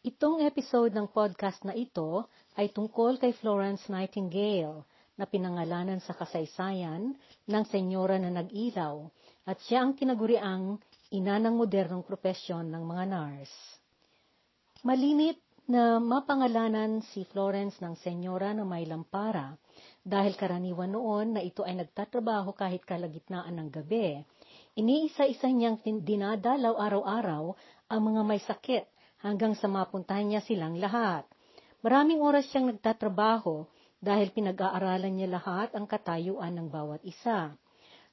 Itong episode ng podcast na ito ay tungkol kay Florence Nightingale na pinangalanan sa kasaysayan ng senyora na nag-ilaw at siya ang tinaguriang ina ng modernong propesyon ng mga nurse. Malimit na mapangalanan si Florence ng senyora na may lampara dahil karaniwan noon na ito ay nagtatrabaho kahit kalagitnaan ng gabi. Iniisa-isa niyang dinadalaw araw-araw ang mga may sakit hanggang sa mapuntahan niya silang lahat. Maraming oras siyang nagtatrabaho dahil pinag-aaralan niya lahat ang katayuan ng bawat isa.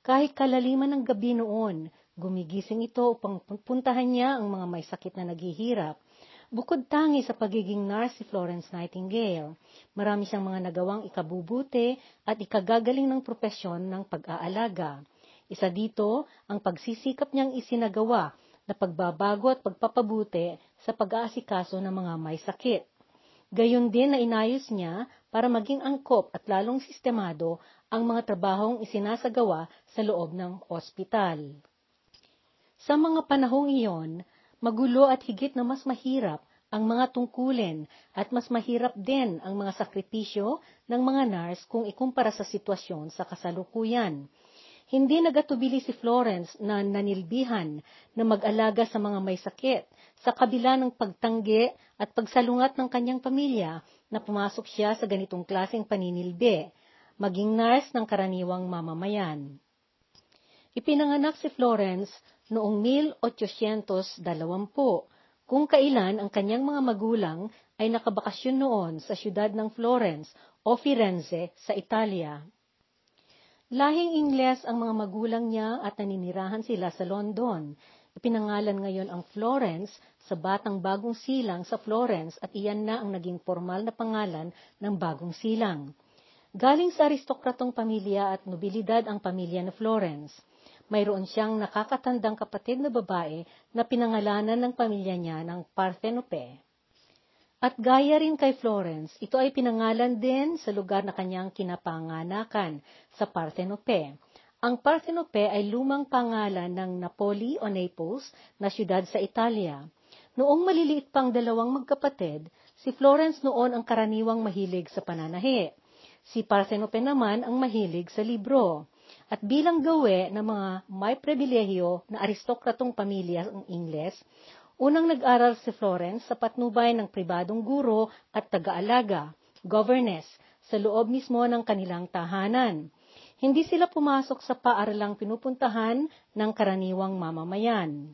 Kahit kalaliman ng gabi noon, gumigising ito upang puntahan niya ang mga may sakit na naghihirap. Bukod tangi sa pagiging nurse si Florence Nightingale, marami siyang mga nagawang ikabubuti at ikagagaling ng propesyon ng pag-aalaga. Isa dito ang pagsisikap niyang isinagawa na pagbabago at pagpapabuti sa pag-aasikaso ng mga may sakit. Gayon din na inayos niya para maging angkop at lalong sistemado ang mga trabahong isinasagawa sa loob ng ospital. Sa mga panahong iyon, magulo at higit na mas mahirap ang mga tungkulin at mas mahirap din ang mga sakripisyo ng mga nurse kung ikumpara sa sitwasyon sa kasalukuyan. Hindi nagatubili si Florence na nanilbihan na mag-alaga sa mga may sakit sa kabila ng pagtanggi at pagsalungat ng kanyang pamilya na pumasok siya sa ganitong klaseng paninilbi, maging nurse ng karaniwang mamamayan. Ipinanganak si Florence noong 1820 kung kailan ang kanyang mga magulang ay nakabakasyon noon sa siyudad ng Florence o Firenze sa Italia. Lahing Ingles ang mga magulang niya at naninirahan sila sa London. Ipinangalan ngayon ang Florence sa batang bagong silang sa Florence at iyan na ang naging formal na pangalan ng bagong silang. Galing sa aristokratong pamilya at nobilidad ang pamilya na Florence. Mayroon siyang nakakatandang kapatid na babae na pinangalanan ng pamilya niya ng Parthenope. At gaya rin kay Florence, ito ay pinangalan din sa lugar na kanyang kinapanganakan, sa Parthenope. Ang Parthenope ay lumang pangalan ng Napoli o Naples na siyudad sa Italia. Noong maliliit pang dalawang magkapatid, si Florence noon ang karaniwang mahilig sa pananahi. Si Parthenope naman ang mahilig sa libro. At bilang gawe ng mga may pribilehyo na aristokratong pamilya ng Ingles, Unang nag-aral si Florence sa patnubay ng pribadong guro at taga-alaga, governess, sa loob mismo ng kanilang tahanan. Hindi sila pumasok sa paaralang pinupuntahan ng karaniwang mamamayan.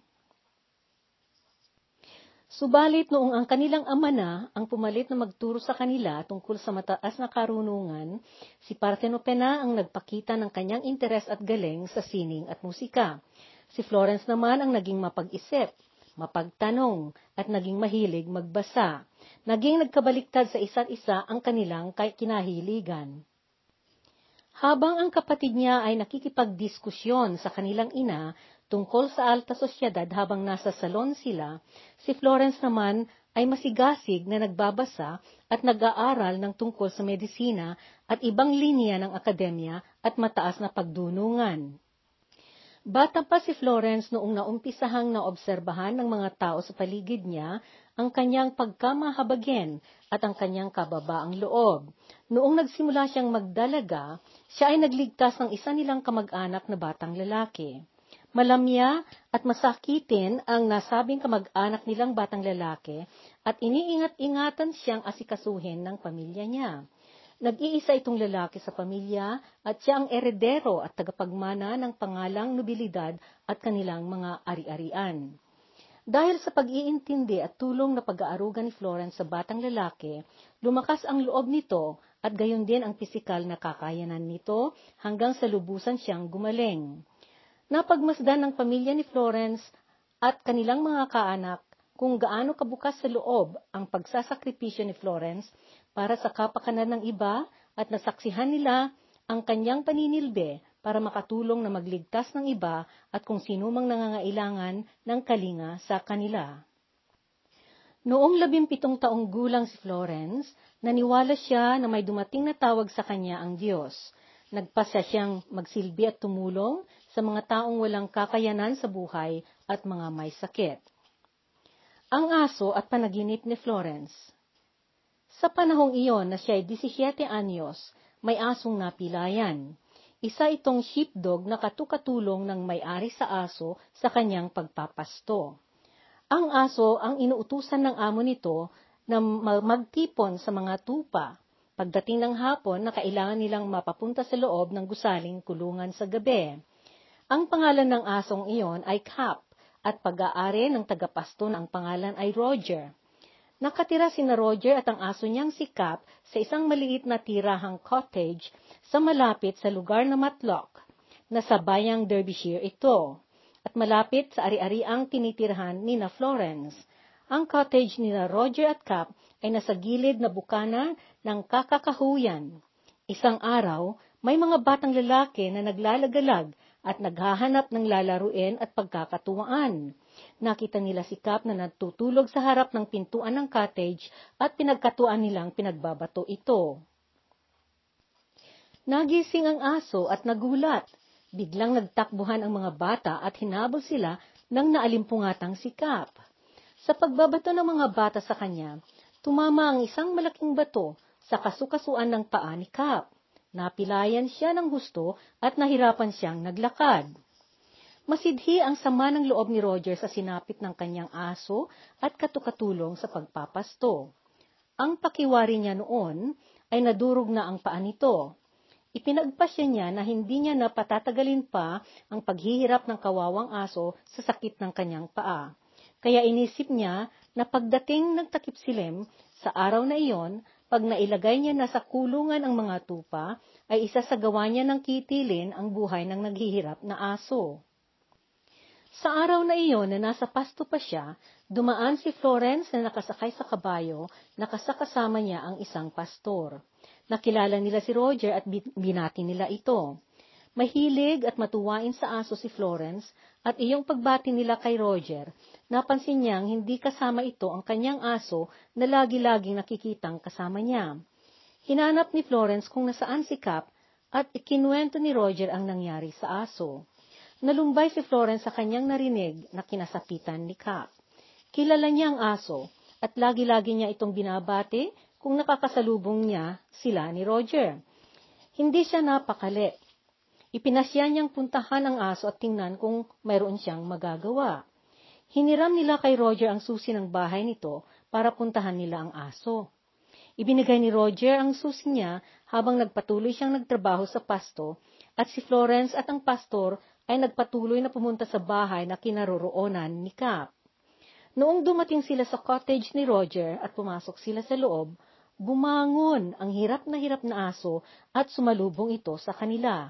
Subalit noong ang kanilang ama na ang pumalit na magturo sa kanila tungkol sa mataas na karunungan, si Parthenope na ang nagpakita ng kanyang interes at galing sa sining at musika. Si Florence naman ang naging mapag-isip mapagtanong, at naging mahilig magbasa. Naging nagkabaliktad sa isa't isa ang kanilang kinahiligan. Habang ang kapatid niya ay nakikipagdiskusyon sa kanilang ina tungkol sa alta sosyedad habang nasa salon sila, si Florence naman ay masigasig na nagbabasa at nag-aaral ng tungkol sa medisina at ibang linya ng akademya at mataas na pagdunungan. Bata pa si Florence noong naumpisahang naobserbahan ng mga tao sa paligid niya ang kanyang pagkamahabagin at ang kanyang kababaang loob. Noong nagsimula siyang magdalaga, siya ay nagligtas ng isa nilang kamag-anak na batang lalaki. Malamya at masakitin ang nasabing kamag-anak nilang batang lalaki at iniingat-ingatan siyang asikasuhin ng pamilya niya. Nag-iisa itong lalaki sa pamilya at siya ang eredero at tagapagmana ng pangalang nobilidad at kanilang mga ari-arian. Dahil sa pag-iintindi at tulong na pag-aaruga ni Florence sa batang lalaki, lumakas ang loob nito at gayon din ang pisikal na kakayanan nito hanggang sa lubusan siyang gumaling. Napagmasdan ng pamilya ni Florence at kanilang mga kaanak kung gaano kabukas sa loob ang pagsasakripisyo ni Florence para sa kapakanan ng iba at nasaksihan nila ang kanyang paninilbe para makatulong na magligtas ng iba at kung sino mang nangangailangan ng kalinga sa kanila. Noong labimpitong taong gulang si Florence, naniwala siya na may dumating na tawag sa kanya ang Diyos. Nagpasya siyang magsilbi at tumulong sa mga taong walang kakayanan sa buhay at mga may sakit. Ang aso at panaginip ni Florence Sa panahong iyon na siya ay 17 anyos, may asong napilayan. Isa itong sheepdog na katukatulong ng may-ari sa aso sa kanyang pagpapasto. Ang aso ang inuutusan ng amo nito na magtipon sa mga tupa. Pagdating ng hapon na kailangan nilang mapapunta sa loob ng gusaling kulungan sa gabi. Ang pangalan ng asong iyon ay Cap at pag-aari ng tagapasto ng pangalan ay Roger. Nakatira si na Roger at ang aso niyang si Cap sa isang maliit na tirahang cottage sa malapit sa lugar na Matlock, na sa bayang Derbyshire ito, at malapit sa ari-ariang tinitirhan ni na Florence. Ang cottage ni na Roger at Cap ay nasa gilid na bukana ng kakakahuyan. Isang araw, may mga batang lalaki na naglalagalag at naghahanap ng lalaruin at pagkakatuwaan. Nakita nila si Cap na natutulog sa harap ng pintuan ng cottage at pinagkatuan nilang pinagbabato ito. Nagising ang aso at nagulat. Biglang nagtakbuhan ang mga bata at hinabol sila ng naalimpungatang si Cap. Sa pagbabato ng mga bata sa kanya, tumama ang isang malaking bato sa kasukasuan ng paa ni Cap. Napilayan siya ng gusto at nahirapan siyang naglakad. Masidhi ang sama ng loob ni Roger sa sinapit ng kanyang aso at katukatulong sa pagpapasto. Ang pakiwari niya noon ay nadurog na ang paa nito. Ipinagpasya niya na hindi niya napatatagalin pa ang paghihirap ng kawawang aso sa sakit ng kanyang paa. Kaya inisip niya na pagdating ng takip silim sa araw na iyon, pag nailagay niya na sa kulungan ang mga tupa, ay isa sa gawa niya ng kitilin ang buhay ng naghihirap na aso. Sa araw na iyon na nasa pasto pa siya, dumaan si Florence na nakasakay sa kabayo, nakasakasama niya ang isang pastor. Nakilala nila si Roger at binati nila ito. Mahilig at matuwain sa aso si Florence at iyong pagbati nila kay Roger, napansin niyang hindi kasama ito ang kanyang aso na lagi-laging nakikitang kasama niya. Hinanap ni Florence kung nasaan si Cap at ikinuwento ni Roger ang nangyari sa aso. Nalumbay si Florence sa kanyang narinig na kinasapitan ni Cap. Kilala niya ang aso at lagi-lagi niya itong binabati kung nakakasalubong niya sila ni Roger. Hindi siya napakali. Ipinasya niyang puntahan ang aso at tingnan kung mayroon siyang magagawa. Hiniram nila kay Roger ang susi ng bahay nito para puntahan nila ang aso. Ibinigay ni Roger ang susi niya habang nagpatuloy siyang nagtrabaho sa pasto at si Florence at ang pastor ay nagpatuloy na pumunta sa bahay na kinaroroonan ni Cap. Noong dumating sila sa cottage ni Roger at pumasok sila sa loob, bumangon ang hirap na hirap na aso at sumalubong ito sa kanila.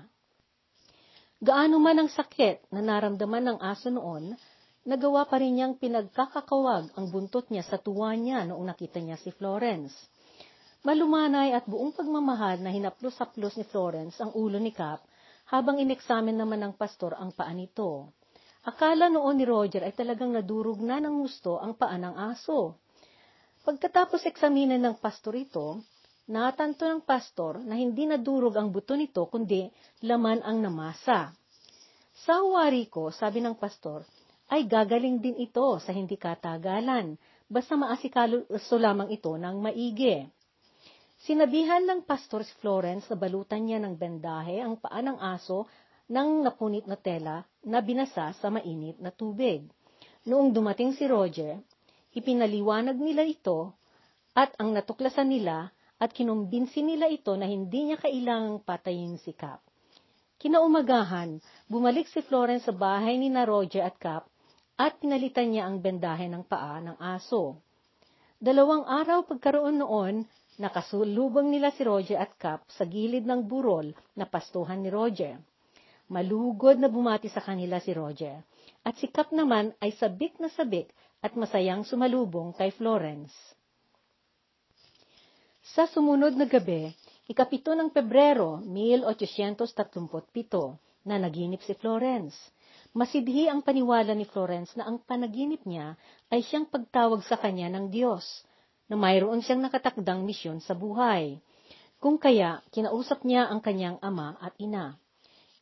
Gaano man ang sakit na naramdaman ng aso noon, nagawa pa rin niyang pinagkakakawag ang buntot niya sa tuwa niya noong nakita niya si Florence. Malumanay at buong pagmamahal na hinaplos-haplos ni Florence ang ulo ni Cap habang ineksamin naman ng pastor ang paa nito. Akala noon ni Roger ay talagang nadurog na ng gusto ang paa ng aso. Pagkatapos eksaminan ng pastor ito, natanto ng pastor na hindi nadurog ang buto nito kundi laman ang namasa. Sa huwari ko, sabi ng pastor, ay gagaling din ito sa hindi katagalan, basta maasikalo lamang ito ng maigi. Sinabihan ng pastor si Florence na balutan niya ng bendahe ang paa ng aso ng napunit na tela na binasa sa mainit na tubig. Noong dumating si Roger, ipinaliwanag nila ito at ang natuklasan nila at kinumbinsi nila ito na hindi niya kailangang patayin si Cap. Kinaumagahan, bumalik si Florence sa bahay ni na Roger at Cap at pinalitan niya ang bendahe ng paa ng aso. Dalawang araw pagkaroon noon, Nakasulubong nila si Roger at Cap sa gilid ng burol na pastuhan ni Roger. Malugod na bumati sa kanila si Roger, at si Cap naman ay sabik na sabik at masayang sumalubong kay Florence. Sa sumunod na gabi, ikapito ng Pebrero, 1837, na naginip si Florence. Masidhi ang paniwala ni Florence na ang panaginip niya ay siyang pagtawag sa kanya ng Diyos na mayroon siyang nakatakdang misyon sa buhay. Kung kaya, kinausap niya ang kanyang ama at ina.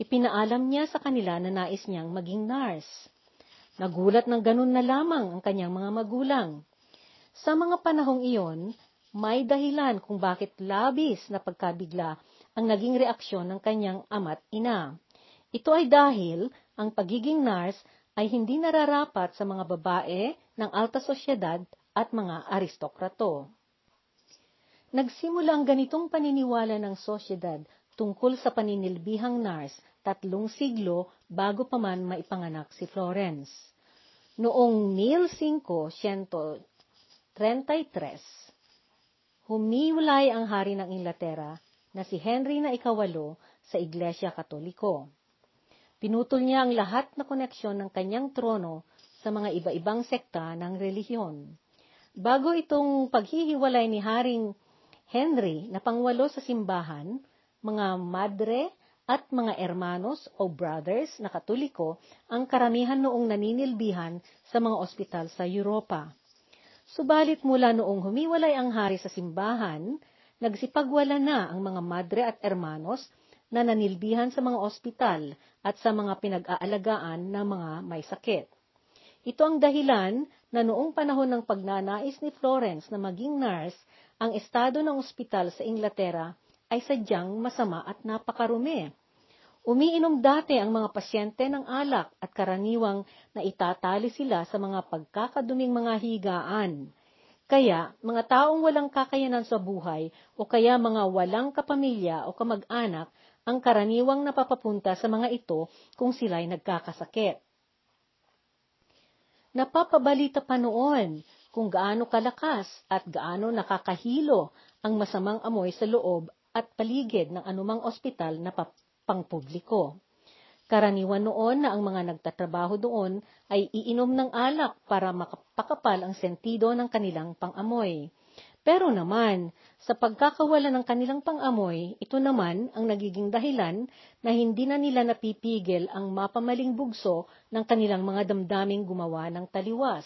Ipinaalam niya sa kanila na nais niyang maging nurse. Nagulat ng ganun na lamang ang kanyang mga magulang. Sa mga panahong iyon, may dahilan kung bakit labis na pagkabigla ang naging reaksyon ng kanyang ama't ina. Ito ay dahil ang pagiging nurse ay hindi nararapat sa mga babae ng alta sosyedad at mga aristokrato. Nagsimula ang ganitong paniniwala ng sosyedad tungkol sa paninilbihang nurse tatlong siglo bago pa man maipanganak si Florence. Noong 1533, humiwalay ang hari ng Inglaterra na si Henry na ikawalo sa Iglesia Katoliko. Pinutol niya ang lahat na koneksyon ng kanyang trono sa mga iba-ibang sekta ng relihiyon. Bago itong paghihiwalay ni Haring Henry na pangwalo sa simbahan, mga madre at mga hermanos o brothers na katoliko ang karamihan noong naninilbihan sa mga ospital sa Europa. Subalit mula noong humiwalay ang hari sa simbahan, nagsipagwala na ang mga madre at hermanos na nanilbihan sa mga ospital at sa mga pinag-aalagaan ng mga may sakit. Ito ang dahilan na noong panahon ng pagnanais ni Florence na maging nurse, ang estado ng ospital sa Inglaterra ay sadyang masama at napakarumi. Umiinom dati ang mga pasyente ng alak at karaniwang na itatali sila sa mga pagkakaduming mga higaan. Kaya, mga taong walang kakayanan sa buhay o kaya mga walang kapamilya o kamag-anak ang karaniwang napapapunta sa mga ito kung sila'y nagkakasakit. Napapabalita pa noon kung gaano kalakas at gaano nakakahilo ang masamang amoy sa loob at paligid ng anumang ospital na pangpubliko. Karaniwan noon na ang mga nagtatrabaho doon ay iinom ng alak para makapakapal ang sentido ng kanilang pangamoy. Pero naman, sa pagkakawala ng kanilang pangamoy, ito naman ang nagiging dahilan na hindi na nila napipigil ang mapamaling bugso ng kanilang mga damdaming gumawa ng taliwas.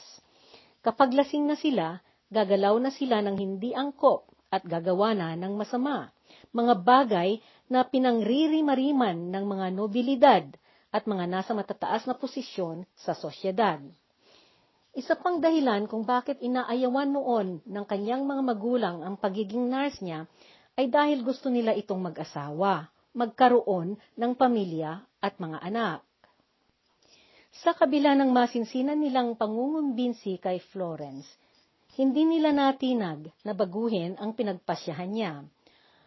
Kapag lasing na sila, gagalaw na sila ng hindi angkop at gagawa na ng masama mga bagay na pinangririmariman ng mga nobilidad at mga nasa matataas na posisyon sa sosyedad. Isa pang dahilan kung bakit inaayawan noon ng kanyang mga magulang ang pagiging nurse niya ay dahil gusto nila itong mag-asawa, magkaroon ng pamilya at mga anak. Sa kabila ng masinsinan nilang pangungumbinsi kay Florence, hindi nila natinag na baguhin ang pinagpasyahan niya.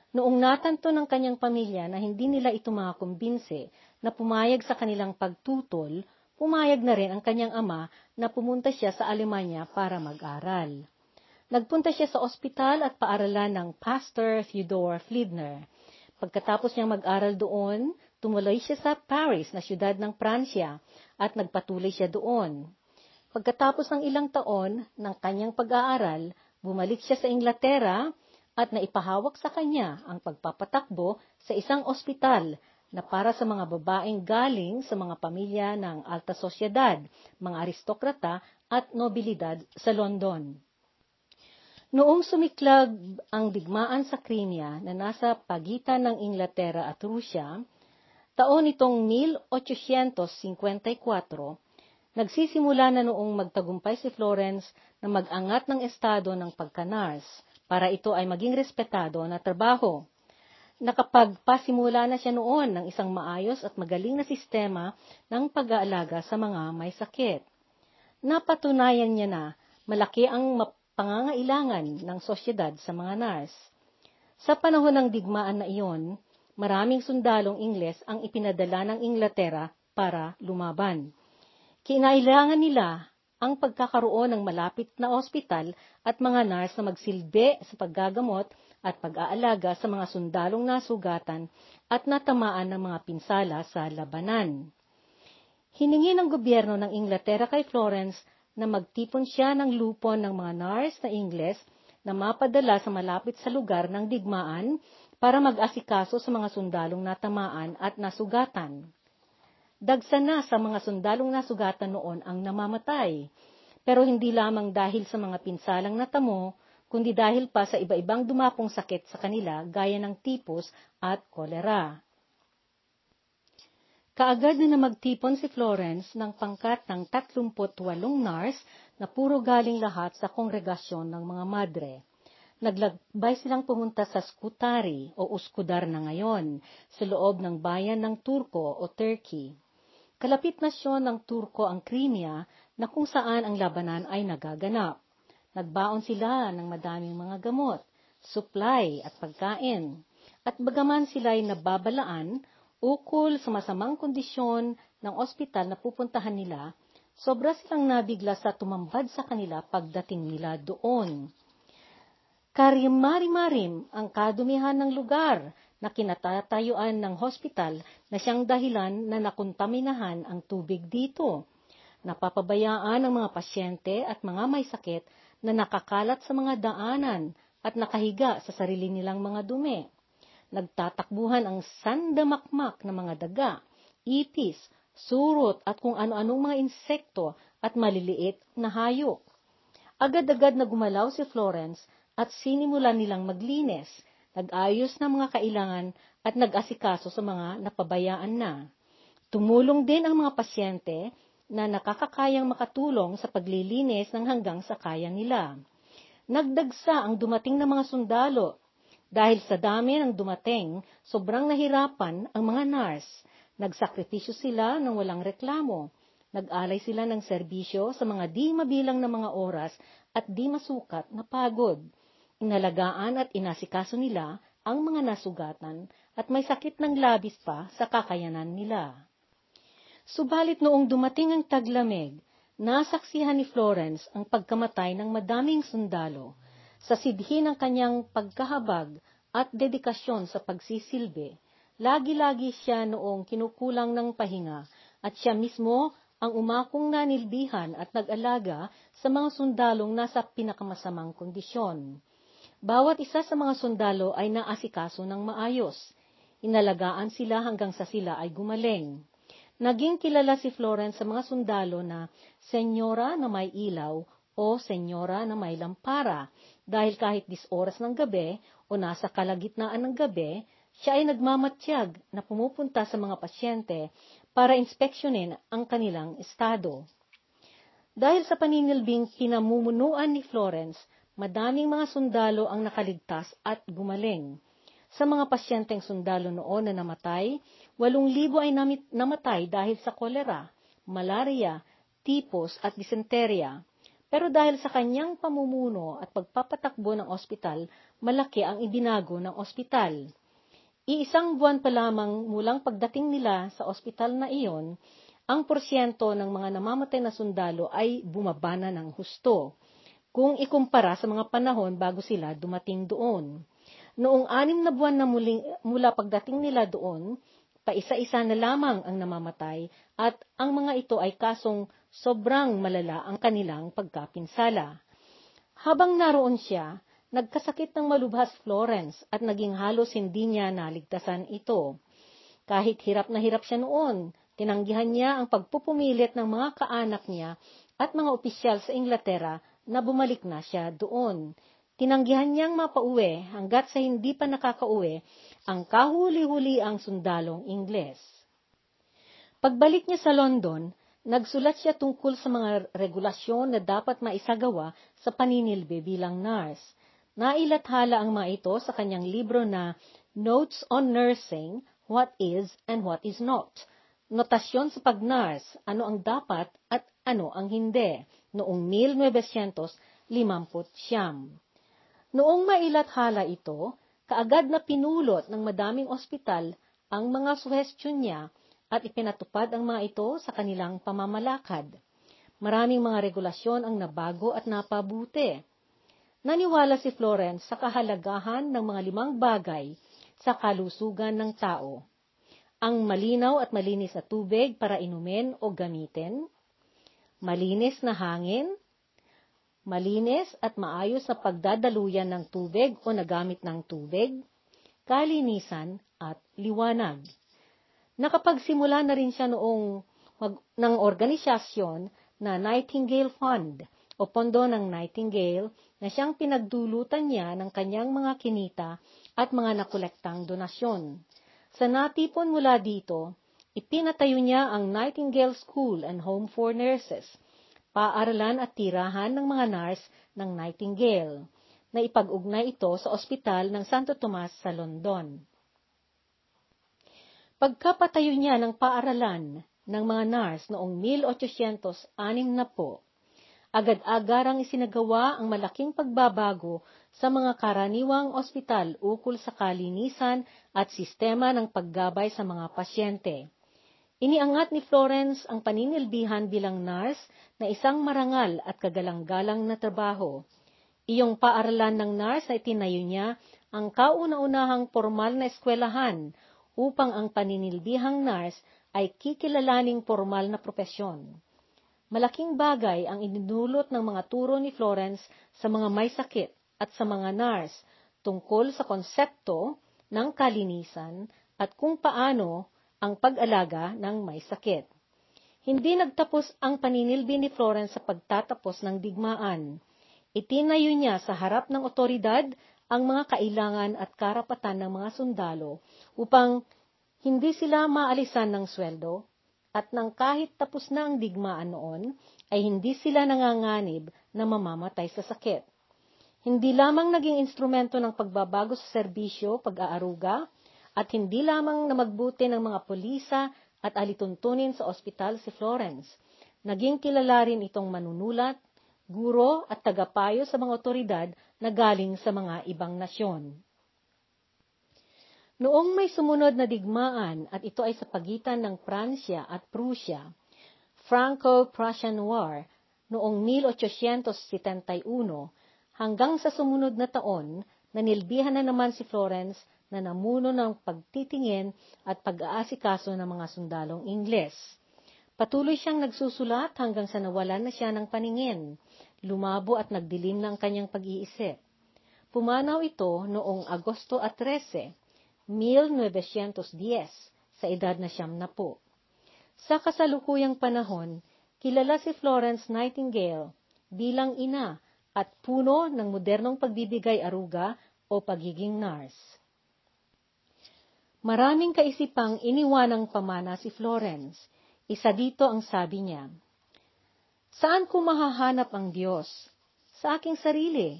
Noong natanto ng kanyang pamilya na hindi nila ito makakumbinse na pumayag sa kanilang pagtutol, pumayag na rin ang kanyang ama na pumunta siya sa Alemanya para mag-aral. Nagpunta siya sa ospital at paaralan ng Pastor Theodore Fliedner. Pagkatapos niyang mag-aral doon, tumuloy siya sa Paris na siyudad ng Pransya at nagpatuloy siya doon. Pagkatapos ng ilang taon ng kanyang pag-aaral, bumalik siya sa Inglaterra at naipahawak sa kanya ang pagpapatakbo sa isang ospital na para sa mga babaeng galing sa mga pamilya ng alta sosyedad, mga aristokrata at nobilidad sa London. Noong sumiklag ang digmaan sa Crimea na nasa pagitan ng Inglaterra at Rusya, taon nitong 1854, nagsisimula na noong magtagumpay si Florence na mag-angat ng estado ng pagkanars para ito ay maging respetado na trabaho. Nakapagpasimula na siya noon ng isang maayos at magaling na sistema ng pag-aalaga sa mga may sakit. Napatunayan niya na malaki ang pangangailangan ng sosyedad sa mga nurse. Sa panahon ng digmaan na iyon, maraming sundalong Ingles ang ipinadala ng Inglaterra para lumaban. Kinailangan nila ang pagkakaroon ng malapit na ospital at mga nurse na magsilbi sa paggagamot at pag-aalaga sa mga sundalong nasugatan at natamaan ng mga pinsala sa labanan. Hiningi ng gobyerno ng Inglaterra kay Florence na magtipon siya ng lupon ng mga nurse na Ingles na mapadala sa malapit sa lugar ng digmaan para mag-asikaso sa mga sundalong natamaan at nasugatan. Dagsa na sa mga sundalong nasugatan noon ang namamatay, pero hindi lamang dahil sa mga pinsalang natamo, kundi dahil pa sa iba-ibang dumapong sakit sa kanila gaya ng tipos at kolera. Kaagad na magtipon si Florence ng pangkat ng 38 nurse na puro galing lahat sa kongregasyon ng mga madre. Naglakbay silang pumunta sa Skutari o Uskudar na ngayon, sa loob ng bayan ng Turko o Turkey. Kalapit nasyon ng Turko ang Crimea na kung saan ang labanan ay nagaganap. Nagbaon sila ng madaming mga gamot, supply at pagkain. At bagaman sila ay nababalaan, ukol sa masamang kondisyon ng ospital na pupuntahan nila, sobra silang nabigla sa tumambad sa kanila pagdating nila doon. Karimari-marim ang kadumihan ng lugar na kinatatayuan ng hospital na siyang dahilan na nakontaminahan ang tubig dito. Napapabayaan ang mga pasyente at mga may sakit na nakakalat sa mga daanan at nakahiga sa sarili nilang mga dumi. Nagtatakbuhan ang sandamakmak na mga daga, ipis, surot at kung ano-anong mga insekto at maliliit na hayop. Agad-agad na gumalaw si Florence at sinimulan nilang maglinis, nag-ayos ng mga kailangan at nag-asikaso sa mga napabayaan na. Tumulong din ang mga pasyente na nakakakayang makatulong sa paglilinis ng hanggang sa kaya nila. Nagdagsa ang dumating na mga sundalo. Dahil sa dami ng dumating, sobrang nahirapan ang mga nurse. Nagsakripisyo sila ng walang reklamo. Nag-alay sila ng serbisyo sa mga di mabilang na mga oras at di masukat na pagod. Inalagaan at inasikaso nila ang mga nasugatan at may sakit ng labis pa sa kakayanan nila. Subalit noong dumating ang taglamig, nasaksihan ni Florence ang pagkamatay ng madaming sundalo sa sidhi ng kanyang pagkahabag at dedikasyon sa pagsisilbi. Lagi-lagi siya noong kinukulang ng pahinga at siya mismo ang umakong nanilbihan at nag-alaga sa mga sundalong nasa pinakamasamang kondisyon. Bawat isa sa mga sundalo ay naasikaso ng maayos. Inalagaan sila hanggang sa sila ay gumaling. Naging kilala si Florence sa mga sundalo na senyora na may ilaw o senyora na may lampara dahil kahit dis oras ng gabi o nasa kalagitnaan ng gabi, siya ay nagmamatsyag na pumupunta sa mga pasyente para inspeksyonin ang kanilang estado. Dahil sa paninilbing pinamumunuan ni Florence, madaming mga sundalo ang nakaligtas at gumaling. Sa mga pasyenteng sundalo noon na namatay, 8,000 ay namatay dahil sa kolera, malaria, tipos at disenterya. Pero dahil sa kanyang pamumuno at pagpapatakbo ng ospital, malaki ang ibinago ng ospital. Iisang buwan pa lamang mulang pagdating nila sa ospital na iyon, ang porsyento ng mga namamatay na sundalo ay bumaba na ng husto kung ikumpara sa mga panahon bago sila dumating doon. Noong anim na buwan na muling, mula pagdating nila doon, paisa-isa na lamang ang namamatay at ang mga ito ay kasong sobrang malala ang kanilang pagkapinsala. Habang naroon siya, nagkasakit ng malubhas Florence at naging halos hindi niya naligtasan ito. Kahit hirap na hirap siya noon, tinanggihan niya ang pagpupumilit ng mga kaanak niya at mga opisyal sa Inglaterra na bumalik na siya doon. Tinanggihan niyang mapauwi hanggat sa hindi pa nakakauwi ang kahuli-huli ang sundalong Ingles. Pagbalik niya sa London, nagsulat siya tungkol sa mga regulasyon na dapat maisagawa sa paninilbi bilang nurse. Nailathala ang mga ito sa kanyang libro na Notes on Nursing, What Is and What Is Not. Notasyon sa pag-nurse, ano ang dapat at ano ang hindi noong 1950 Noong mailathala ito, kaagad na pinulot ng madaming ospital ang mga suhestyon niya at ipinatupad ang mga ito sa kanilang pamamalakad. Maraming mga regulasyon ang nabago at napabuti. Naniwala si Florence sa kahalagahan ng mga limang bagay sa kalusugan ng tao. Ang malinaw at malinis na tubig para inumin o gamitin, malinis na hangin, malinis at maayos na pagdadaluyan ng tubig o nagamit ng tubig, kalinisan at liwanag. Nakapagsimula na rin siya noong mag, ng organisasyon na Nightingale Fund o pondo ng Nightingale na siyang pinagdulutan niya ng kanyang mga kinita at mga nakolektang donasyon. Sa natipon mula dito, ipinatayo niya ang Nightingale School and Home for Nurses, paaralan at tirahan ng mga nurse ng Nightingale, na ipag-ugnay ito sa ospital ng Santo Tomas sa London. Pagkapatayo niya ng paaralan ng mga nurse noong 1806 na po, agad-agarang isinagawa ang malaking pagbabago sa mga karaniwang ospital ukol sa kalinisan at sistema ng paggabay sa mga pasyente. Iniangat ni Florence ang paninilbihan bilang nurse na isang marangal at kagalang-galang na trabaho. Iyong paaralan ng nurse ay tinayo niya ang kauna-unahang formal na eskwelahan upang ang paninilbihang nurse ay kikilalaning formal na propesyon. Malaking bagay ang inidulot ng mga turo ni Florence sa mga may sakit at sa mga nurse tungkol sa konsepto ng kalinisan at kung paano ang pag-alaga ng may sakit. Hindi nagtapos ang paninilbi ni Florence sa pagtatapos ng digmaan. Itinayo niya sa harap ng otoridad ang mga kailangan at karapatan ng mga sundalo upang hindi sila maalisan ng sweldo at nang kahit tapos na ang digmaan noon, ay hindi sila nanganganib na mamamatay sa sakit. Hindi lamang naging instrumento ng pagbabago sa serbisyo, pag-aaruga, at hindi lamang na magbuti ng mga polisa at alituntunin sa ospital si Florence. Naging kilala rin itong manunulat, guro at tagapayo sa mga otoridad na galing sa mga ibang nasyon. Noong may sumunod na digmaan at ito ay sa pagitan ng Pransya at Prussia, Franco-Prussian War, noong 1871 hanggang sa sumunod na taon, nanilbihan na naman si Florence na namuno ng pagtitingin at pag-aasikaso ng mga sundalong Ingles. Patuloy siyang nagsusulat hanggang sa nawalan na siya ng paningin, lumabo at nagdilim ng kanyang pag-iisip. Pumanaw ito noong Agosto 13, 1910, sa edad na siyam na po. Sa kasalukuyang panahon, kilala si Florence Nightingale bilang ina at puno ng modernong pagbibigay aruga o pagiging nurse. Maraming kaisipang iniwanang pamana si Florence. Isa dito ang sabi niya, Saan ko mahahanap ang Diyos? Sa aking sarili.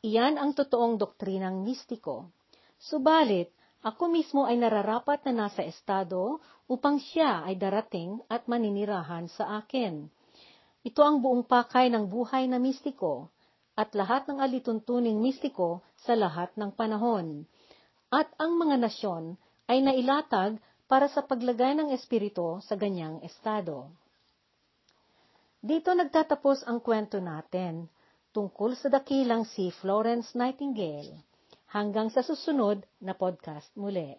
Iyan ang totoong doktrinang mistiko. Subalit, ako mismo ay nararapat na nasa estado upang siya ay darating at maninirahan sa akin. Ito ang buong pakay ng buhay na mistiko at lahat ng alituntuning mistiko sa lahat ng panahon at ang mga nasyon ay nailatag para sa paglagay ng espiritu sa ganyang estado. Dito nagtatapos ang kwento natin tungkol sa dakilang si Florence Nightingale. Hanggang sa susunod na podcast muli.